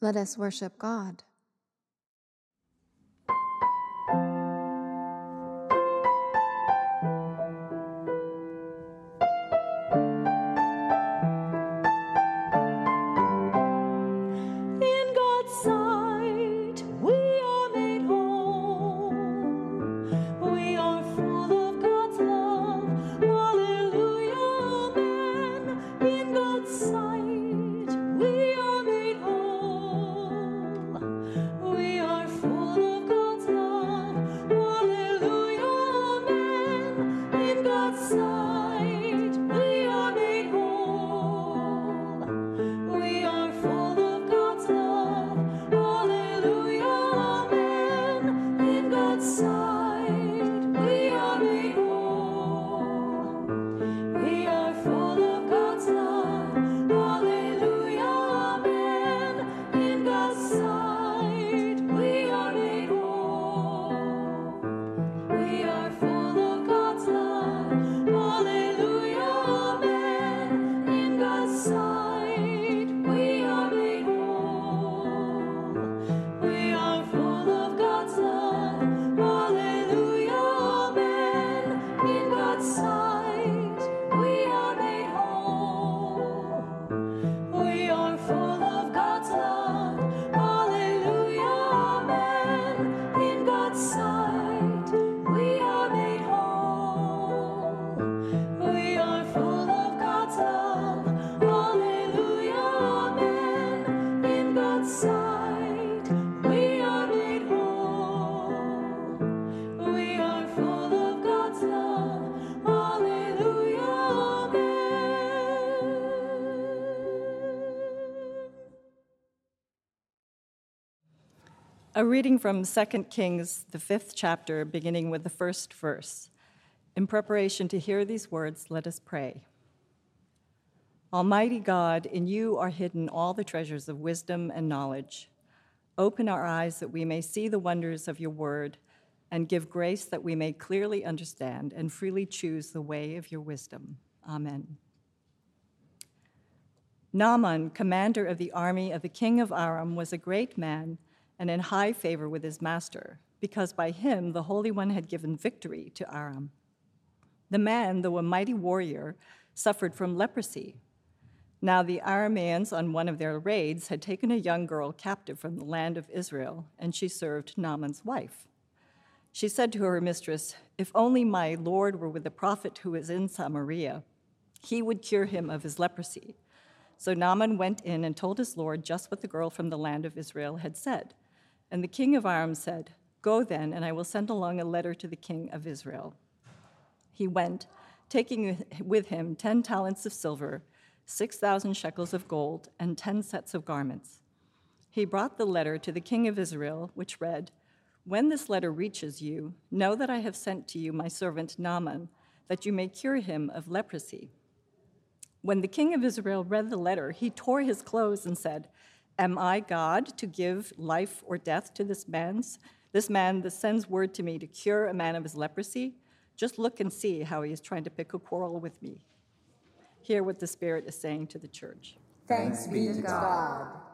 Let us worship God. A reading from 2 Kings, the fifth chapter, beginning with the first verse. In preparation to hear these words, let us pray. Almighty God, in you are hidden all the treasures of wisdom and knowledge. Open our eyes that we may see the wonders of your word, and give grace that we may clearly understand and freely choose the way of your wisdom. Amen. Naaman, commander of the army of the king of Aram, was a great man and in high favor with his master, because by him the Holy One had given victory to Aram. The man, though a mighty warrior, suffered from leprosy. Now the Arameans, on one of their raids, had taken a young girl captive from the land of Israel, and she served Naaman's wife. She said to her mistress, If only my Lord were with the prophet who is in Samaria, he would cure him of his leprosy. So Naaman went in and told his Lord just what the girl from the land of Israel had said. And the king of Aram said, Go then, and I will send along a letter to the king of Israel. He went, taking with him ten talents of silver, 6,000 shekels of gold, and ten sets of garments. He brought the letter to the king of Israel, which read, When this letter reaches you, know that I have sent to you my servant Naaman, that you may cure him of leprosy. When the king of Israel read the letter, he tore his clothes and said, Am I God to give life or death to this man's? This man that sends word to me to cure a man of his leprosy? Just look and see how he is trying to pick a quarrel with me. Hear what the Spirit is saying to the church. Thanks be to God.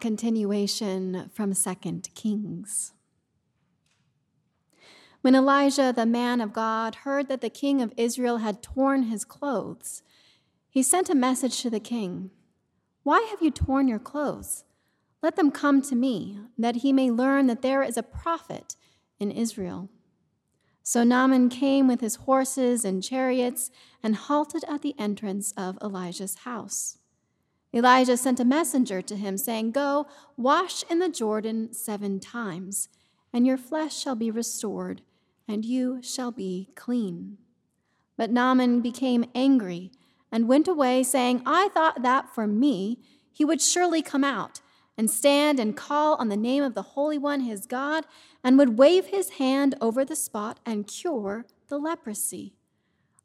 Continuation from 2 Kings. When Elisha, the man of God, heard that the king of Israel had torn his clothes, he sent a message to the king Why have you torn your clothes? Let them come to me, that he may learn that there is a prophet in Israel. So Naaman came with his horses and chariots and halted at the entrance of Elisha's house. Elisha sent a messenger to him, saying, Go, wash in the Jordan seven times, and your flesh shall be restored, and you shall be clean. But Naaman became angry and went away, saying, I thought that for me he would surely come out and stand and call on the name of the Holy One, his God, and would wave his hand over the spot and cure the leprosy.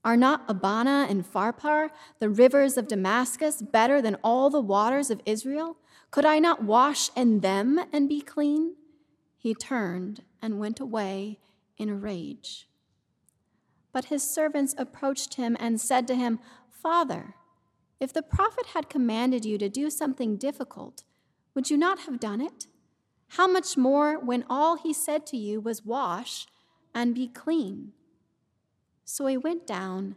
Are not Abana and Pharpar, the rivers of Damascus, better than all the waters of Israel? Could I not wash in them and be clean? He turned and went away in a rage. But his servants approached him and said to him, Father, if the prophet had commanded you to do something difficult, would you not have done it? How much more when all he said to you was, Wash and be clean? So he went down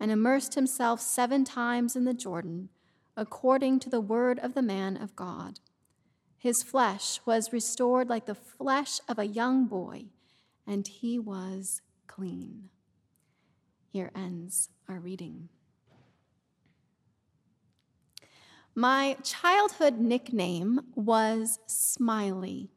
and immersed himself seven times in the Jordan, according to the word of the man of God. His flesh was restored like the flesh of a young boy, and he was clean. Here ends our reading. My childhood nickname was Smiley.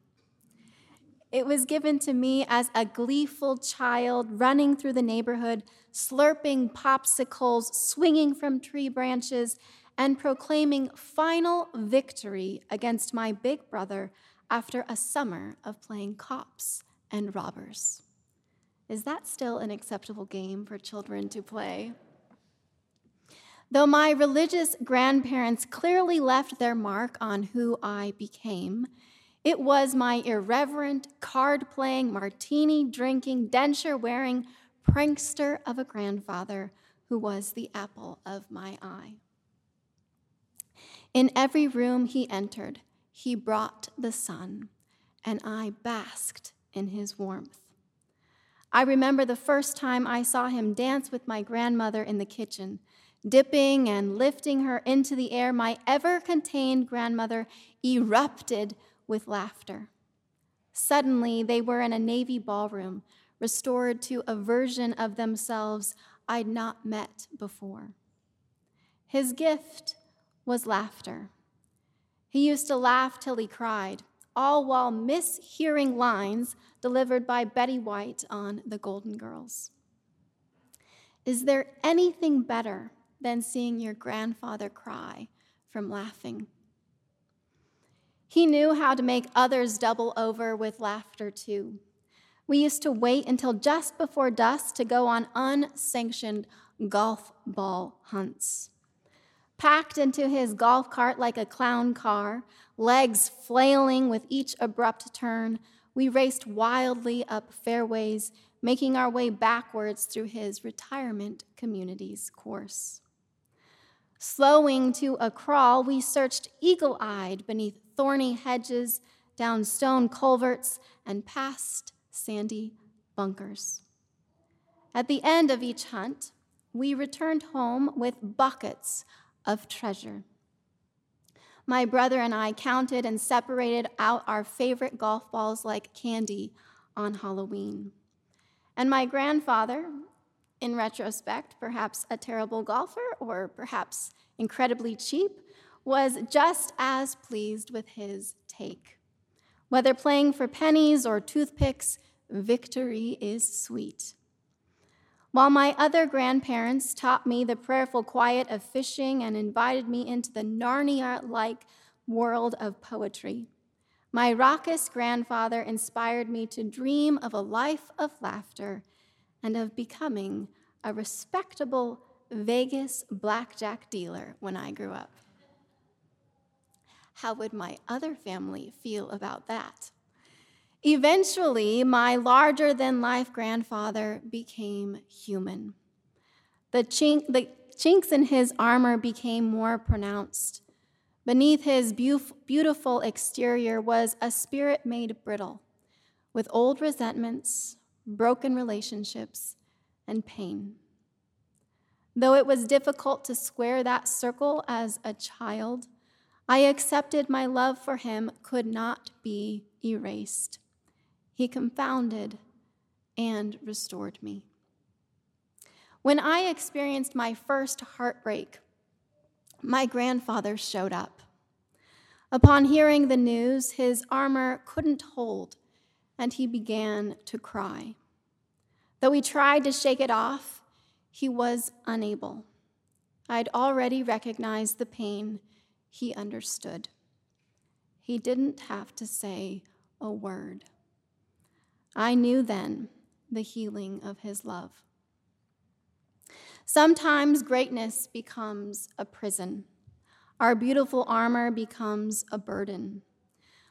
It was given to me as a gleeful child running through the neighborhood, slurping popsicles, swinging from tree branches, and proclaiming final victory against my big brother after a summer of playing cops and robbers. Is that still an acceptable game for children to play? Though my religious grandparents clearly left their mark on who I became, it was my irreverent, card playing, martini drinking, denture wearing prankster of a grandfather who was the apple of my eye. In every room he entered, he brought the sun, and I basked in his warmth. I remember the first time I saw him dance with my grandmother in the kitchen, dipping and lifting her into the air. My ever contained grandmother erupted with laughter. Suddenly, they were in a Navy ballroom, restored to a version of themselves I'd not met before. His gift was laughter. He used to laugh till he cried, all while mishearing lines delivered by Betty White on The Golden Girls. Is there anything better than seeing your grandfather cry from laughing? He knew how to make others double over with laughter, too. We used to wait until just before dusk to go on unsanctioned golf ball hunts. Packed into his golf cart like a clown car, legs flailing with each abrupt turn, we raced wildly up fairways, making our way backwards through his retirement community's course. Slowing to a crawl, we searched eagle eyed beneath thorny hedges, down stone culverts, and past sandy bunkers. At the end of each hunt, we returned home with buckets of treasure. My brother and I counted and separated out our favorite golf balls like candy on Halloween. And my grandfather, in retrospect, perhaps a terrible golfer or perhaps incredibly cheap, was just as pleased with his take. Whether playing for pennies or toothpicks, victory is sweet. While my other grandparents taught me the prayerful quiet of fishing and invited me into the Narnia like world of poetry, my raucous grandfather inspired me to dream of a life of laughter and of becoming a respectable Vegas blackjack dealer when I grew up. How would my other family feel about that? Eventually, my larger than life grandfather became human. The, chink, the chinks in his armor became more pronounced, Beneath his beautiful exterior was a spirit made brittle with old resentments, broken relationships, and pain. Though it was difficult to square that circle as a child, I accepted my love for him could not be erased. He confounded and restored me. When I experienced my first heartbreak, my grandfather showed up. Upon hearing the news, his armor couldn't hold, and he began to cry. Though he tried to shake it off, he was unable. I'd already recognized the pain he understood. He didn't have to say a word. I knew then the healing of his love. Sometimes greatness becomes a prison. Our beautiful armor becomes a burden.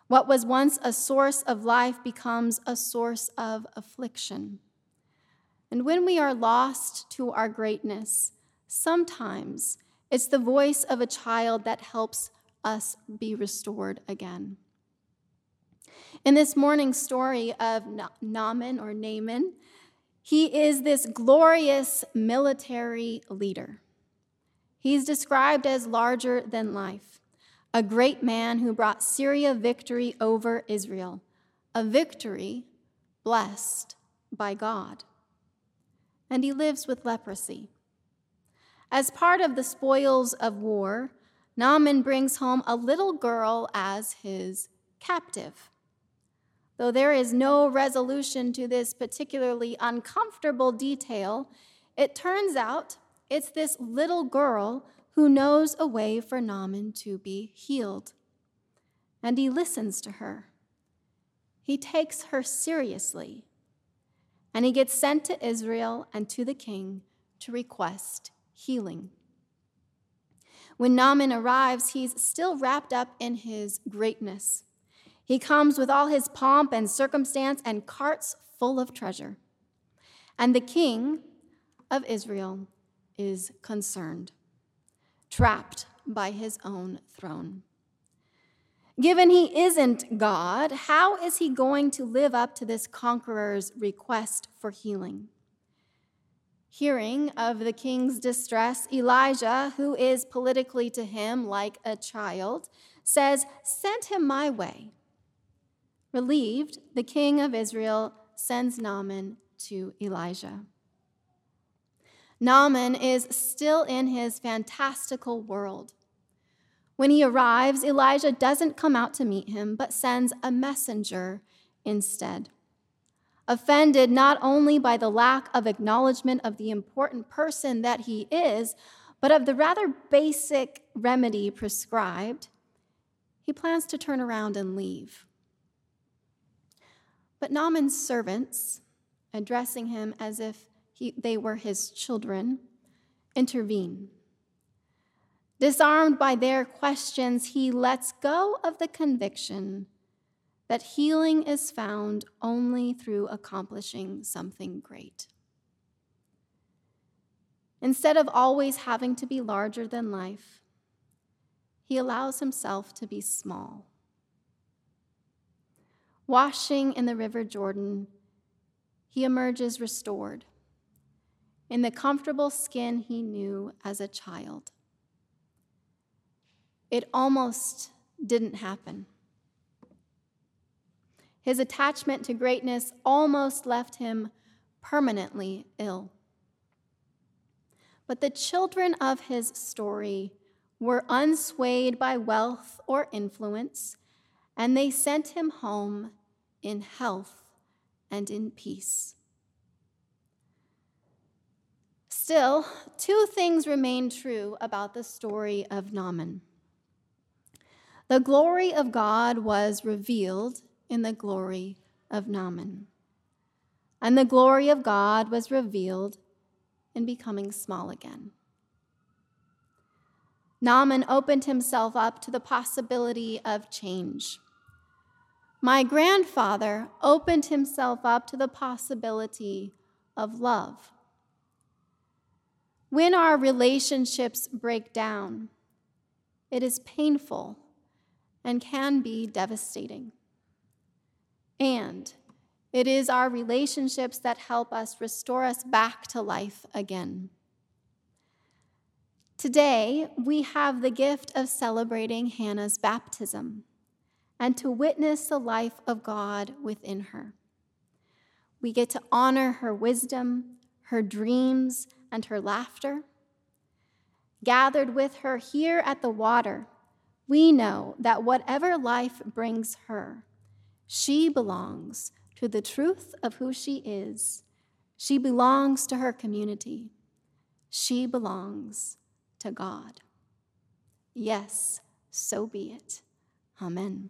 What was once a source of life becomes a source of affliction. And when we are lost to our greatness, sometimes it's the voice of a child that helps us be restored again. In this morning's story of Naaman or Naaman, he is this glorious military leader. He's described as larger than life, a great man who brought Syria victory over Israel, a victory blessed by God. And he lives with leprosy. As part of the spoils of war, Naaman brings home a little girl as his captive. Though there is no resolution to this particularly uncomfortable detail, it turns out it's this little girl who knows a way for Naaman to be healed. And he listens to her. He takes her seriously. And he gets sent to Israel and to the king to request healing. When Naaman arrives, he's still wrapped up in his greatness. He comes with all his pomp and circumstance and carts full of treasure. And the king of Israel is concerned, trapped by his own throne. Given he isn't God, how is he going to live up to this conqueror's request for healing? Hearing of the king's distress, Elisha, who is politically to him like a child, says, Send him my way. Relieved, the king of Israel sends Naaman to Elisha. Naaman is still in his fantastical world. When he arrives, Elisha doesn't come out to meet him, but sends a messenger instead. Offended not only by the lack of acknowledgement of the important person that he is, but of the rather basic remedy prescribed, he plans to turn around and leave. But Naaman's servants, addressing him as if he, they were his children, intervene. Disarmed by their questions, he lets go of the conviction that healing is found only through accomplishing something great. Instead of always having to be larger than life, he allows himself to be small Washing in the River Jordan, he emerges restored in the comfortable skin he knew as a child. It almost didn't happen. His attachment to greatness almost left him permanently ill. But the children of his story were unswayed by wealth or influence, and they sent him home in health and in peace. Still, two things remain true about the story of Naaman. The glory of God was revealed in the glory of Naaman, and the glory of God was revealed in becoming small again. Naaman opened himself up to the possibility of change. My grandfather opened himself up to the possibility of love. When our relationships break down, it is painful and can be devastating. And it is our relationships that help us restore us back to life again. Today, we have the gift of celebrating Hannah's baptism and to witness the life of God within her. We get to honor her wisdom, her dreams, and her laughter. Gathered with her here at the water, we know that whatever life brings her, she belongs to the truth of who she is. She belongs to her community. She belongs to God. Yes, so be it. Amen.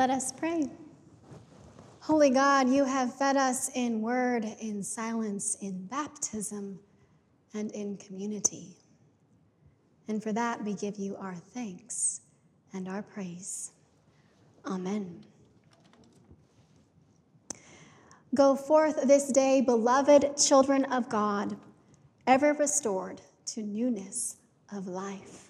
Let us pray. Holy God, you have fed us in word, in silence, in baptism, and in community. And for that, we give you our thanks and our praise. Amen. Go forth this day, beloved children of God, ever restored to newness of life.